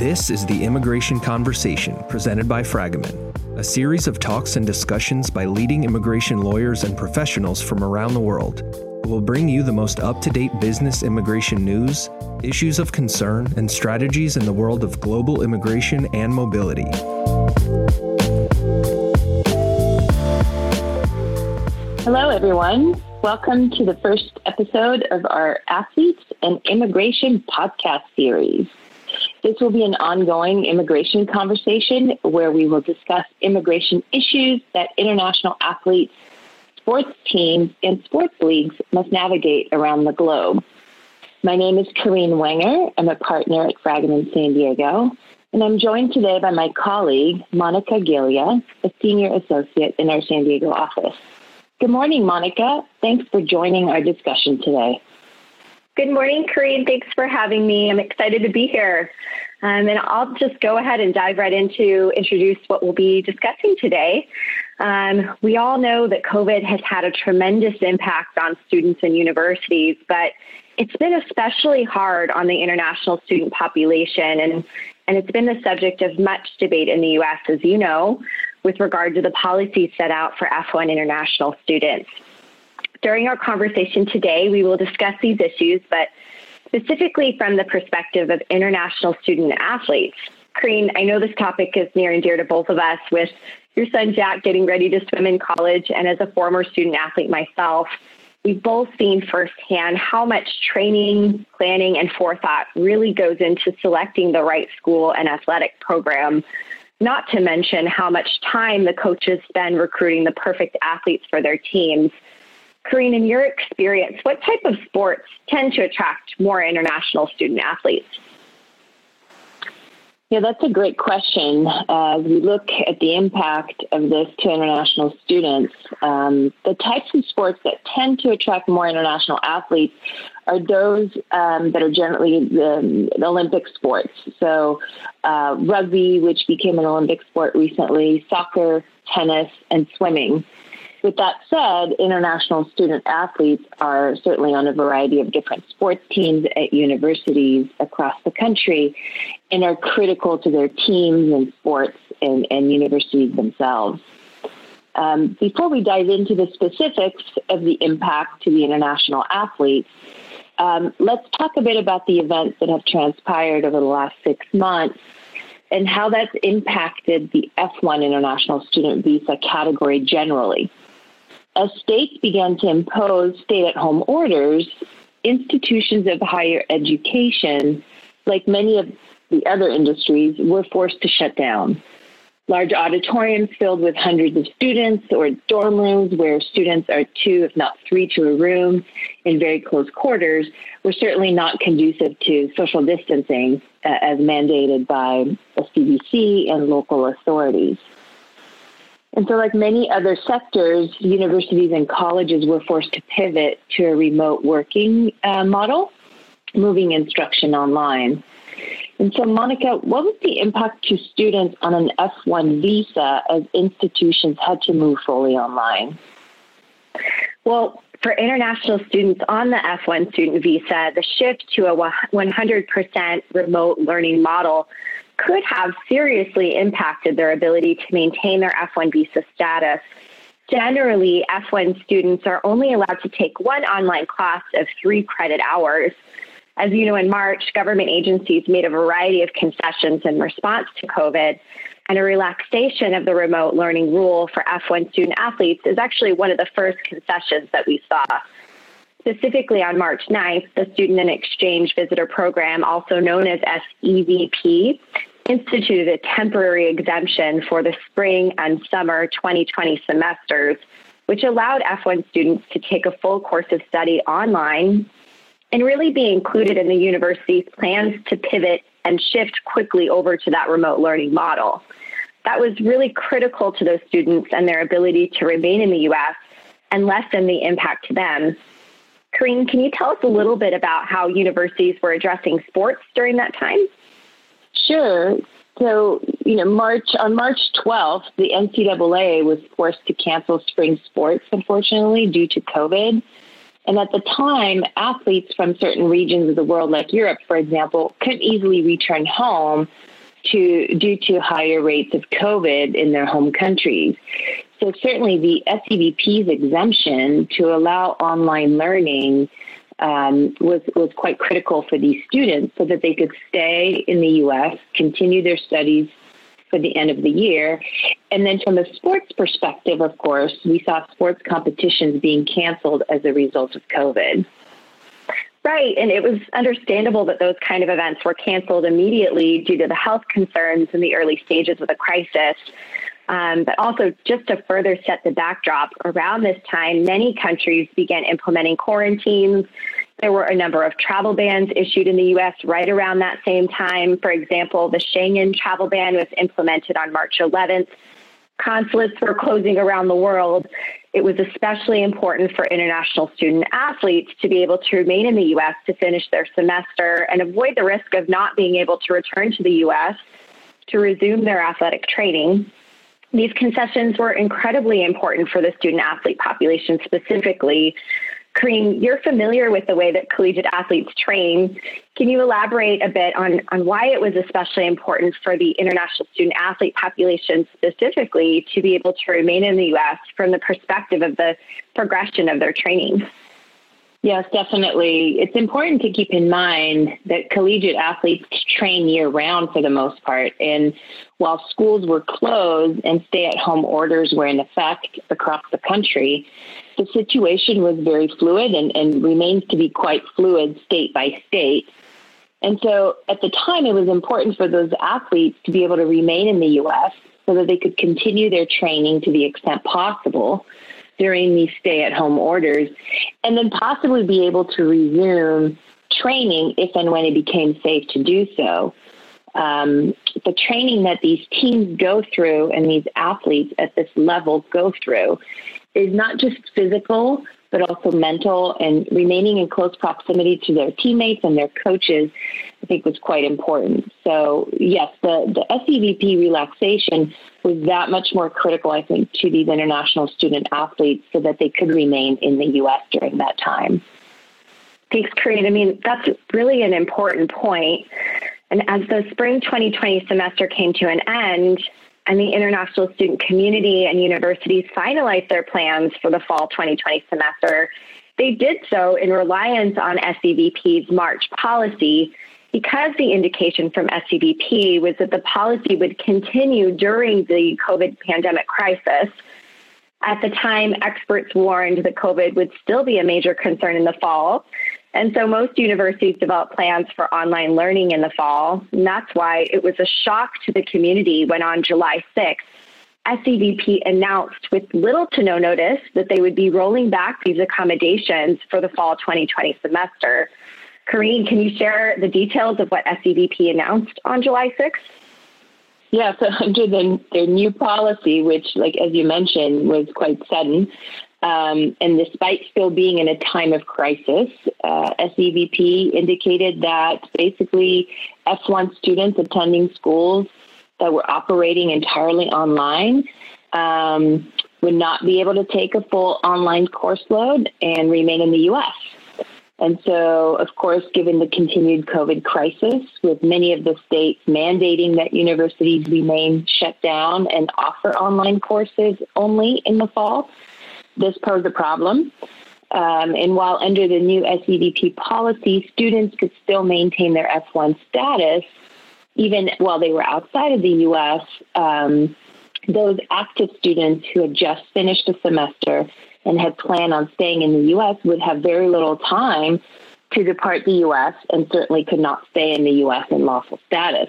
This is the Immigration Conversation presented by Fragomen, a series of talks and discussions by leading immigration lawyers and professionals from around the world who will bring you the most up to date business immigration news, issues of concern, and strategies in the world of global immigration and mobility. Hello, everyone. Welcome to the first episode of our Athletes and Immigration podcast series. This will be an ongoing immigration conversation where we will discuss immigration issues that international athletes, sports teams, and sports leagues must navigate around the globe. My name is Karine Wenger. I'm a partner at Fragomen San Diego, and I'm joined today by my colleague, Monica Ghiglia, a senior associate in our San Diego office. Good morning, Monica. Thanks for joining our discussion today. Good morning, Karine. Thanks for having me. I'm excited to be here. Um, and I'll just go ahead and dive right into introduce what we'll be discussing today. Um, we all know that COVID has had a tremendous impact on students and universities, but it's been especially hard on the international student population, and, and it's been the subject of much debate in the U.S., as you know, with regard to the policies set out for F1 international students. During our conversation today, we will discuss these issues, but specifically from the perspective of international student athletes. Karine, I know this topic is near and dear to both of us with your son Jack getting ready to swim in college, and as a former student athlete myself, we've both seen firsthand how much training, planning, and forethought really goes into selecting the right school and athletic program. Not to mention how much time the coaches spend recruiting the perfect athletes for their teams Karine, in your experience, what type of sports tend to attract more international student athletes? Yeah, that's a great question. Uh, we look at the impact of this to international students, um, the types of sports that tend to attract more international athletes are those um, that are generally the, the Olympic sports. So, uh, rugby, which became an Olympic sport recently, soccer, tennis, and swimming. With that said, international student athletes are certainly on a variety of different sports teams at universities across the country and are critical to their teams and sports and, and universities themselves. Um, before we dive into the specifics of the impact to the international athletes, um, let's talk a bit about the events that have transpired over the last six months and how that's impacted the F1 international student visa category generally. As states began to impose stay at home orders, institutions of higher education, like many of the other industries, were forced to shut down. Large auditoriums filled with hundreds of students or dorm rooms where students are two, if not three, to a room in very close quarters were certainly not conducive to social distancing uh, as mandated by the CDC and local authorities. And so, like many other sectors, universities and colleges were forced to pivot to a remote working uh, model, moving instruction online. And so, Monica, what was the impact to students on an F1 visa as institutions had to move fully online? Well, for international students on the F1 student visa, the shift to a 100% remote learning model could have seriously impacted their ability to maintain their F1 visa status. Generally, F1 students are only allowed to take one online class of three credit hours. As you know, in March, government agencies made a variety of concessions in response to COVID, and a relaxation of the remote learning rule for F1 student athletes is actually one of the first concessions that we saw. Specifically on March 9th, the Student and Exchange Visitor Program, also known as SEVP, instituted a temporary exemption for the spring and summer 2020 semesters, which allowed F1 students to take a full course of study online and really be included in the university's plans to pivot and shift quickly over to that remote learning model. That was really critical to those students and their ability to remain in the US and lessen the impact to them. Karine, can you tell us a little bit about how universities were addressing sports during that time? Sure. So, you know, March on March 12th, the NCAA was forced to cancel spring sports, unfortunately, due to COVID. And at the time, athletes from certain regions of the world, like Europe, for example, couldn't easily return home to due to higher rates of COVID in their home countries. So certainly the SEVP's exemption to allow online learning um, was was quite critical for these students so that they could stay in the U.S., continue their studies for the end of the year, and then from a sports perspective, of course, we saw sports competitions being canceled as a result of COVID. Right, and it was understandable that those kind of events were canceled immediately due to the health concerns in the early stages of the crisis. Um, but also, just to further set the backdrop, around this time, many countries began implementing quarantines. There were a number of travel bans issued in the US right around that same time. For example, the Schengen travel ban was implemented on March 11th. Consulates were closing around the world. It was especially important for international student athletes to be able to remain in the US to finish their semester and avoid the risk of not being able to return to the US to resume their athletic training. These concessions were incredibly important for the student athlete population specifically. Karine, you're familiar with the way that collegiate athletes train. Can you elaborate a bit on, on why it was especially important for the international student athlete population specifically to be able to remain in the US from the perspective of the progression of their training? Yes, definitely. It's important to keep in mind that collegiate athletes train year round for the most part. And while schools were closed and stay at home orders were in effect across the country, the situation was very fluid and, and remains to be quite fluid state by state. And so at the time, it was important for those athletes to be able to remain in the U.S. so that they could continue their training to the extent possible during these stay at home orders, and then possibly be able to resume training if and when it became safe to do so. Um, the training that these teams go through and these athletes at this level go through is not just physical, but also mental and remaining in close proximity to their teammates and their coaches, I think was quite important. So, yes, the, the SEVP relaxation was that much more critical, I think, to these international student athletes so that they could remain in the U.S. during that time. Thanks, Karine. I mean, that's really an important point. And as the spring 2020 semester came to an end, and the international student community and universities finalized their plans for the fall 2020 semester, they did so in reliance on SEVP's March policy because the indication from SEVP was that the policy would continue during the COVID pandemic crisis. At the time, experts warned that COVID would still be a major concern in the fall. And so most universities developed plans for online learning in the fall. And that's why it was a shock to the community when on July 6th, SEVP announced with little to no notice that they would be rolling back these accommodations for the fall 2020 semester. Karine, can you share the details of what SEVP announced on July 6th? Yeah, so under the, their new policy, which, like as you mentioned, was quite sudden, um, and despite still being in a time of crisis, uh, SEVP indicated that basically F1 students attending schools that were operating entirely online um, would not be able to take a full online course load and remain in the U.S. And so, of course, given the continued COVID crisis, with many of the states mandating that universities remain shut down and offer online courses only in the fall, this posed a problem. Um, and while under the new SEVP policy, students could still maintain their F1 status even while they were outside of the U.S., um, those active students who had just finished a semester and had planned on staying in the U.S. would have very little time to depart the U.S. and certainly could not stay in the U.S. in lawful status.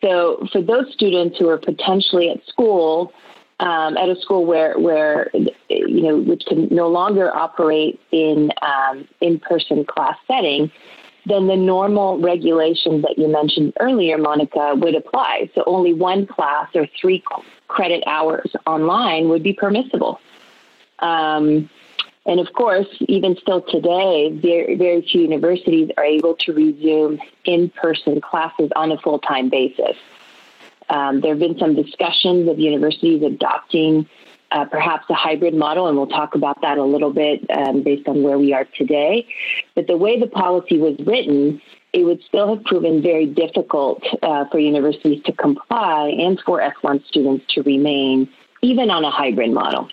So, for those students who are potentially at school, um, at a school where, where you know, which can no longer operate in um, in-person class setting, then the normal regulations that you mentioned earlier, Monica, would apply. So only one class or three credit hours online would be permissible. Um, and of course, even still today, very, very few universities are able to resume in person classes on a full time basis. Um, there have been some discussions of universities adopting uh, perhaps a hybrid model, and we'll talk about that a little bit um, based on where we are today. But the way the policy was written, it would still have proven very difficult uh, for universities to comply and for F1 students to remain even on a hybrid model.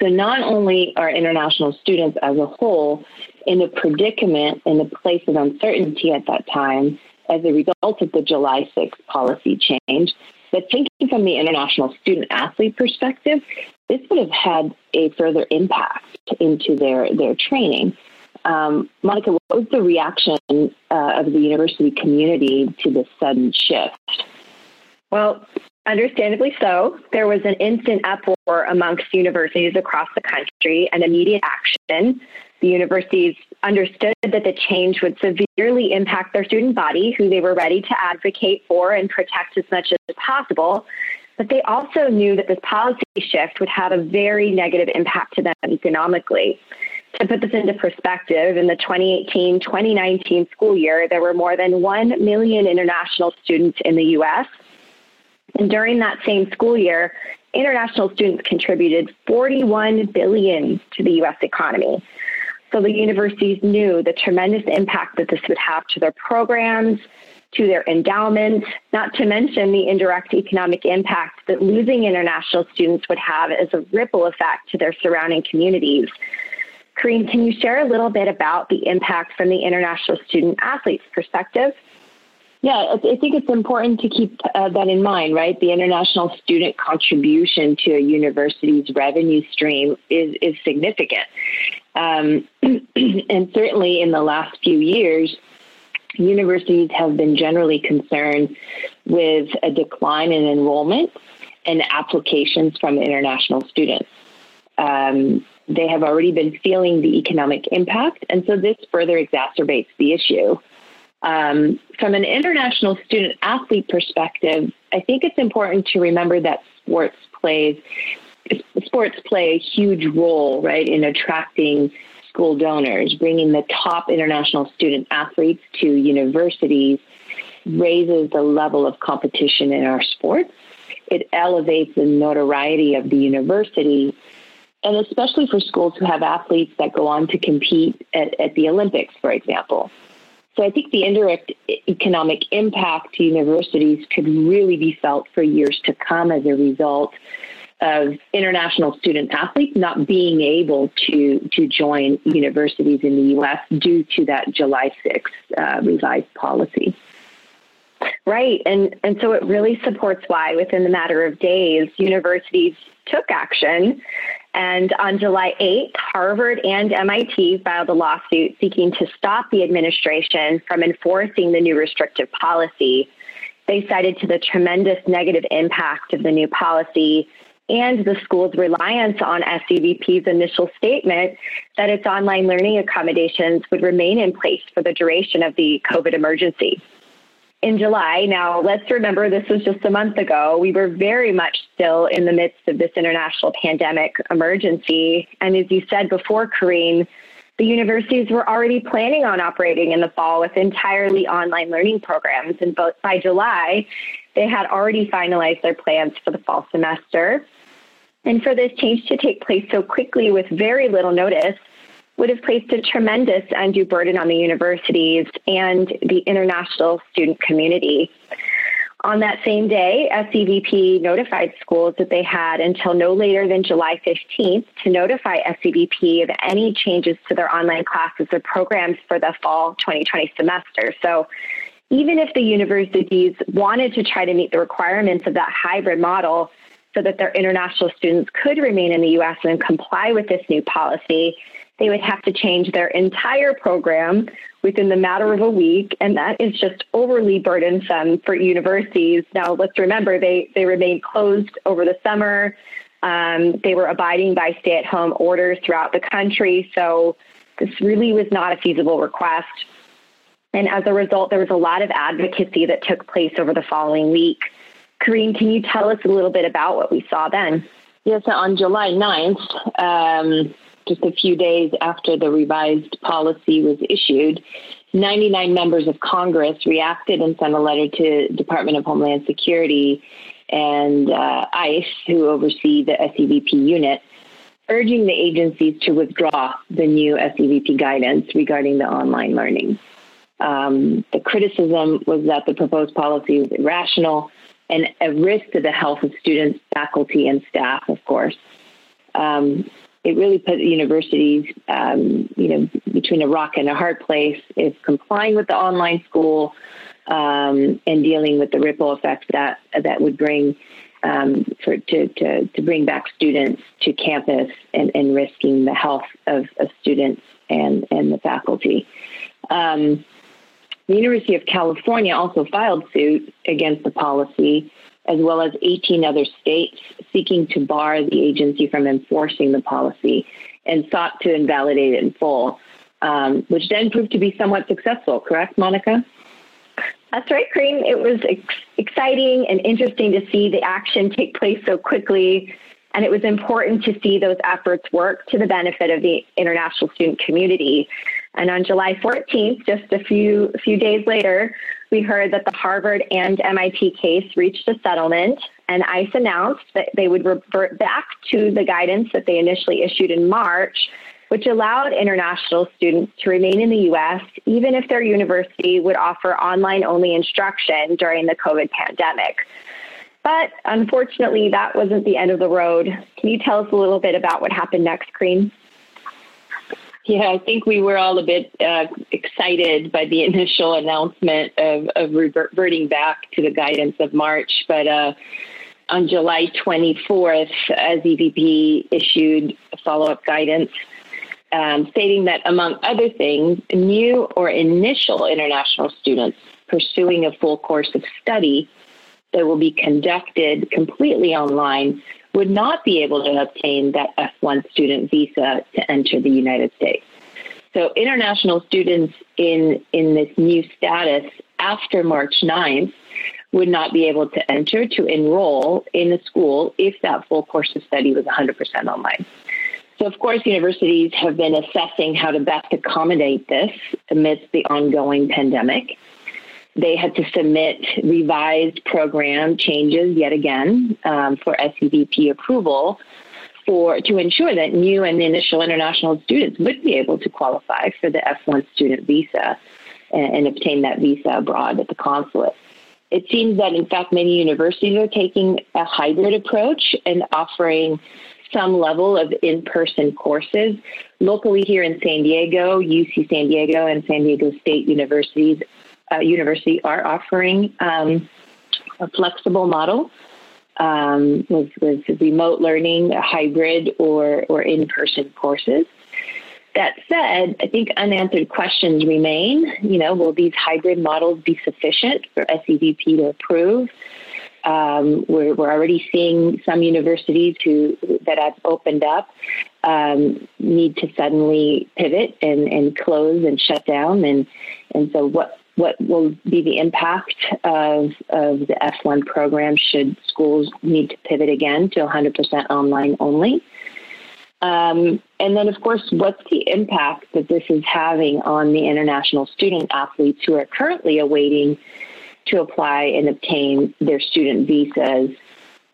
So not only are international students as a whole in a predicament in a place of uncertainty at that time as a result of the July 6th policy change, but thinking from the international student athlete perspective, this would have had a further impact into their, their training. Um, Monica, what was the reaction uh, of the university community to this sudden shift? Well, understandably so. There was an instant uproar amongst universities across the country and immediate action. The universities understood that the change would severely impact their student body, who they were ready to advocate for and protect as much as possible. But they also knew that this policy shift would have a very negative impact to them economically. To put this into perspective, in the 2018 2019 school year, there were more than 1 million international students in the US. And during that same school year, international students contributed 41 billion to the US economy. So the universities knew the tremendous impact that this would have to their programs, to their endowments, not to mention the indirect economic impact that losing international students would have as a ripple effect to their surrounding communities. Karine, can you share a little bit about the impact from the international student athletes perspective? Yeah, I think it's important to keep uh, that in mind, right? The international student contribution to a university's revenue stream is, is significant. Um, and certainly in the last few years, universities have been generally concerned with a decline in enrollment and applications from international students. Um, they have already been feeling the economic impact, and so this further exacerbates the issue. Um, from an international student athlete perspective, I think it's important to remember that sports plays sports play a huge role, right, in attracting school donors, bringing the top international student athletes to universities raises the level of competition in our sports. It elevates the notoriety of the university, and especially for schools who have athletes that go on to compete at, at the Olympics, for example. So I think the indirect economic impact to universities could really be felt for years to come as a result of international student athletes not being able to to join universities in the U.S. due to that July 6th uh, revised policy. Right, and and so it really supports why within the matter of days universities took action. And on July 8th, Harvard and MIT filed a lawsuit seeking to stop the administration from enforcing the new restrictive policy. They cited to the tremendous negative impact of the new policy and the school's reliance on SEVP's initial statement that its online learning accommodations would remain in place for the duration of the COVID emergency. In July, now let's remember this was just a month ago, we were very much still in the midst of this international pandemic emergency. And as you said before, Karine, the universities were already planning on operating in the fall with entirely online learning programs. And by July, they had already finalized their plans for the fall semester. And for this change to take place so quickly with very little notice would have placed a tremendous undue burden on the universities and the international student community. On that same day, SEVP notified schools that they had until no later than July 15th to notify SEVP of any changes to their online classes or programs for the fall 2020 semester. So even if the universities wanted to try to meet the requirements of that hybrid model, so that their international students could remain in the US and comply with this new policy, they would have to change their entire program within the matter of a week, and that is just overly burdensome for universities. Now, let's remember they, they remained closed over the summer. Um, they were abiding by stay at home orders throughout the country, so this really was not a feasible request. And as a result, there was a lot of advocacy that took place over the following week. Karine, can you tell us a little bit about what we saw then? Yes, on July 9th, um, just a few days after the revised policy was issued, 99 members of Congress reacted and sent a letter to Department of Homeland Security and uh, ICE, who oversee the SEVP unit, urging the agencies to withdraw the new SEVP guidance regarding the online learning. Um, the criticism was that the proposed policy was irrational and a risk to the health of students, faculty, and staff, of course. Um, it really put universities, um, you know, between a rock and a hard place. If complying with the online school um, and dealing with the ripple effects that that would bring um, for to, to to bring back students to campus and, and risking the health of, of students and and the faculty. Um, the University of California also filed suit against the policy as well as 18 other states seeking to bar the agency from enforcing the policy and sought to invalidate it in full, um, which then proved to be somewhat successful, correct, Monica? That's right, Karine. It was ex- exciting and interesting to see the action take place so quickly. And it was important to see those efforts work to the benefit of the international student community. And on July 14th, just a few, few days later, we heard that the Harvard and MIT case reached a settlement, and ICE announced that they would revert back to the guidance that they initially issued in March, which allowed international students to remain in the U.S. even if their university would offer online only instruction during the COVID pandemic. But unfortunately, that wasn't the end of the road. Can you tell us a little bit about what happened next, Karine? Yeah, I think we were all a bit uh, excited by the initial announcement of, of reverting back to the guidance of March. But uh, on July 24th, SEVP issued follow up guidance um, stating that, among other things, new or initial international students pursuing a full course of study that will be conducted completely online would not be able to obtain that F1 student visa to enter the United States. So international students in, in this new status after March 9th would not be able to enter to enroll in a school if that full course of study was 100% online. So, of course, universities have been assessing how to best accommodate this amidst the ongoing pandemic they had to submit revised program changes yet again um, for SEVP approval for to ensure that new and initial international students would be able to qualify for the F1 student visa and, and obtain that visa abroad at the consulate. It seems that, in fact, many universities are taking a hybrid approach and offering some level of in person courses. Locally here in San Diego, UC San Diego and San Diego State Universities uh, University are offering um, a flexible model um, with, with remote learning, hybrid, or, or in person courses. That said, I think unanswered questions remain. You know, will these hybrid models be sufficient for SEVP to approve? Um, we're, we're already seeing some universities who that have opened up um, need to suddenly pivot and, and close and shut down. And, and so, what what will be the impact of, of the F1 program should schools need to pivot again to 100% online only. Um, and then, of course, what's the impact that this is having on the international student athletes who are currently awaiting to apply and obtain their student visas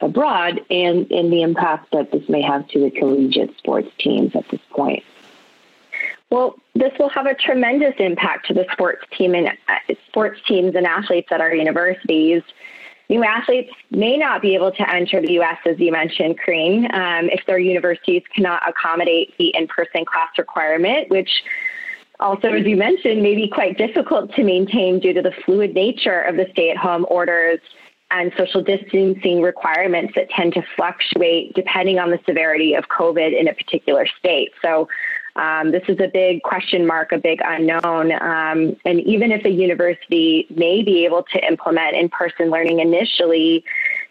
abroad, and, and the impact that this may have to the collegiate sports teams at this point? Well, this will have a tremendous impact to the sports team and uh, sports teams and athletes at our universities. New athletes may not be able to enter the U.S., as you mentioned, Karine, um, if their universities cannot accommodate the in-person class requirement, which also, as you mentioned, may be quite difficult to maintain due to the fluid nature of the stay-at-home orders and social distancing requirements that tend to fluctuate depending on the severity of COVID in a particular state. So um, this is a big question mark, a big unknown. Um, and even if a university may be able to implement in person learning initially,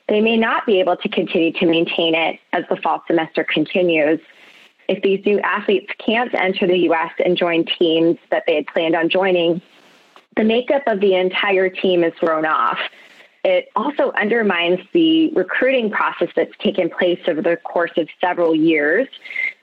they may not be able to continue to maintain it as the fall semester continues. If these new athletes can't enter the US and join teams that they had planned on joining, the makeup of the entire team is thrown off. It also undermines the recruiting process that's taken place over the course of several years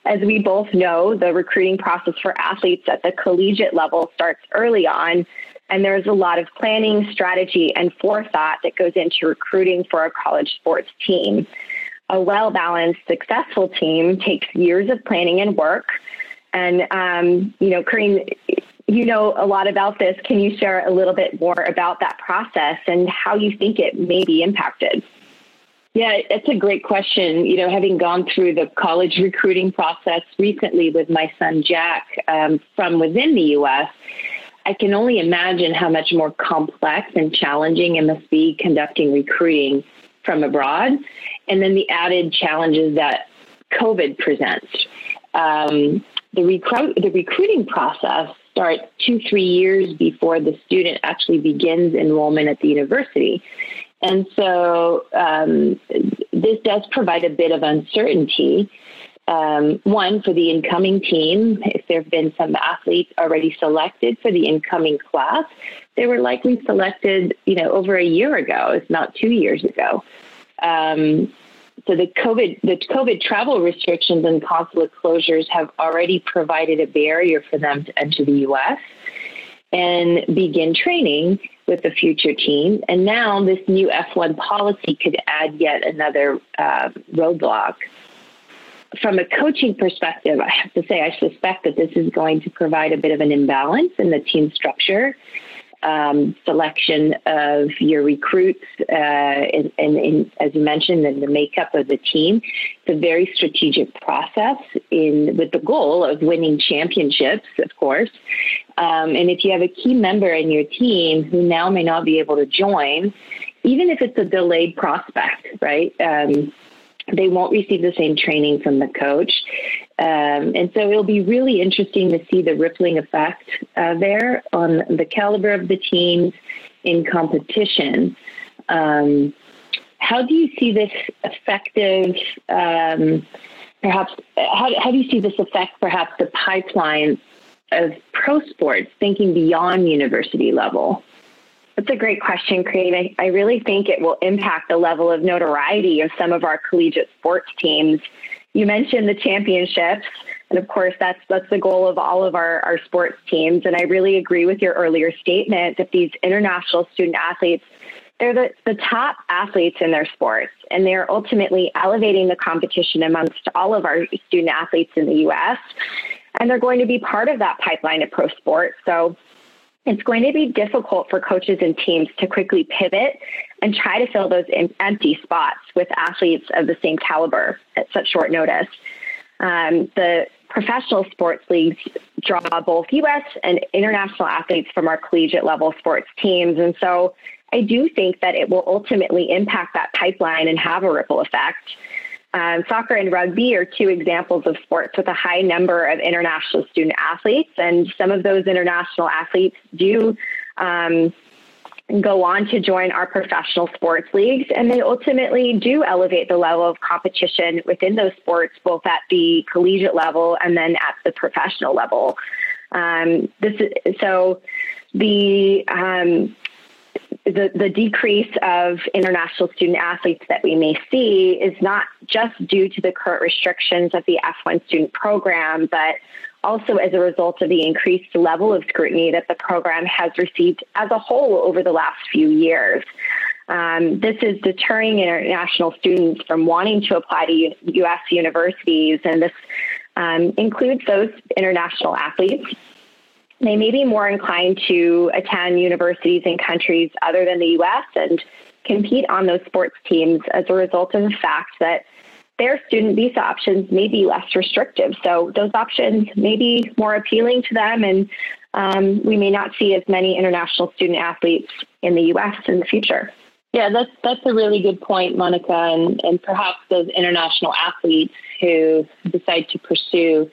as we both know, the recruiting process for athletes at the collegiate level starts early on And there's a lot of planning, strategy, and forethought that goes into recruiting for a college sports team. A well balanced, successful team takes years of planning and work. And, um, you know, Karine, you know a lot about this. Can you share a little bit more about that process and how you think it may be impacted? Yeah, that's a great question. You know, having gone through the college recruiting process recently with my son Jack um, from within the U.S., I can only imagine how much more complex and challenging it must be conducting recruiting from abroad. And then the added challenges that COVID presents. Um, the, recruit, the recruiting process starts two, three years before the student actually begins enrollment at the university. And so um, this does provide a bit of uncertainty. Um, one, for the incoming team, if there have been some athletes already selected for the incoming class, they were likely selected, you know, over a year ago, if not two years ago. Um, so the COVID, the COVID travel restrictions and consulate closures have already provided a barrier for them to enter the U.S. and begin training with the future team. And now this new F1 policy could add yet another uh, roadblock. From a coaching perspective, I have to say I suspect that this is going to provide a bit of an imbalance in the team structure um, selection of your recruits, uh, and, and, and, as you mentioned, and the makeup of the team. It's a very strategic process in with the goal of winning championships, of course. Um, and if you have a key member in your team who now may not be able to join, even if it's a delayed prospect, right? Um, they won't receive the same training from the coach. Um, and so it'll be really interesting to see the rippling effect uh, there on the caliber of the teams in competition. Um, how do you see this effective? Um, perhaps how, how do you see this affect perhaps the pipeline of pro sports thinking beyond university level? That's a great question, Karine. I, I really think it will impact the level of notoriety of some of our collegiate sports teams. You mentioned the championships, and of course, that's that's the goal of all of our, our sports teams. And I really agree with your earlier statement that these international student athletes, they're the, the top athletes in their sports, and they're ultimately elevating the competition amongst all of our student athletes in the U.S. And they're going to be part of that pipeline of pro sports. So it's going to be difficult for coaches and teams to quickly pivot and try to fill those empty spots with athletes of the same caliber at such short notice. Um, the professional sports leagues draw both U.S. and international athletes from our collegiate level sports teams. And so I do think that it will ultimately impact that pipeline and have a ripple effect. Um, soccer and rugby are two examples of sports with a high number of international student athletes, and some of those international athletes do um, go on to join our professional sports leagues, and they ultimately do elevate the level of competition within those sports, both at the collegiate level and then at the professional level. Um, this is, so the um, the, the decrease of international student athletes that we may see is not just due to the current restrictions of the F1 student program, but also as a result of the increased level of scrutiny that the program has received as a whole over the last few years. Um, this is deterring international students from wanting to apply to U- U.S. universities, and this um, includes those international athletes they may be more inclined to attend universities in countries other than the US and compete on those sports teams as a result of the fact that their student visa options may be less restrictive. So those options may be more appealing to them, and um, we may not see as many international student athletes in the US in the future. Yeah, that's that's a really good point, Monica, and, and perhaps those international athletes who decide to pursue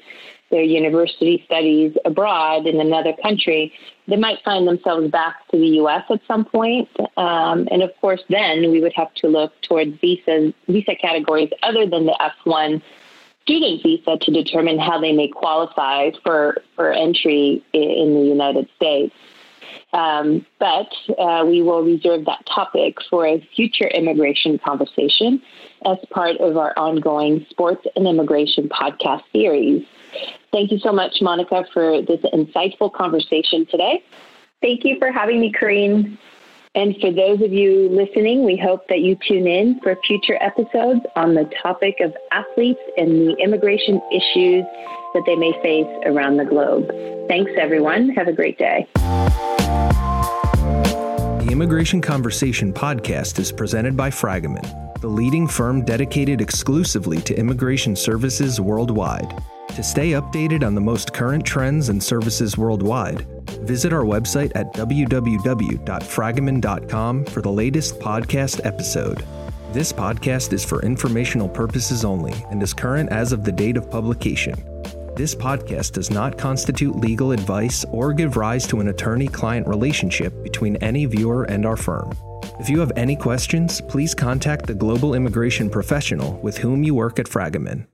their university studies abroad in another country, they might find themselves back to the U.S. at some point. Um, and of course, then we would have to look towards visas, visa categories other than the F1 student visa to determine how they may qualify for, for entry in the United States. Um, but uh, we will reserve that topic for a future immigration conversation as part of our ongoing sports and immigration podcast series. Thank you so much, Monica, for this insightful conversation today. Thank you for having me, Karine. And for those of you listening, we hope that you tune in for future episodes on the topic of athletes and the immigration issues that they may face around the globe. Thanks, everyone. Have a great day. The Immigration Conversation podcast is presented by Fragomen, the leading firm dedicated exclusively to immigration services worldwide. To stay updated on the most current trends and services worldwide, visit our website at www.fragomen.com for the latest podcast episode. This podcast is for informational purposes only and is current as of the date of publication. This podcast does not constitute legal advice or give rise to an attorney client relationship between any viewer and our firm. If you have any questions, please contact the global immigration professional with whom you work at Fragomen.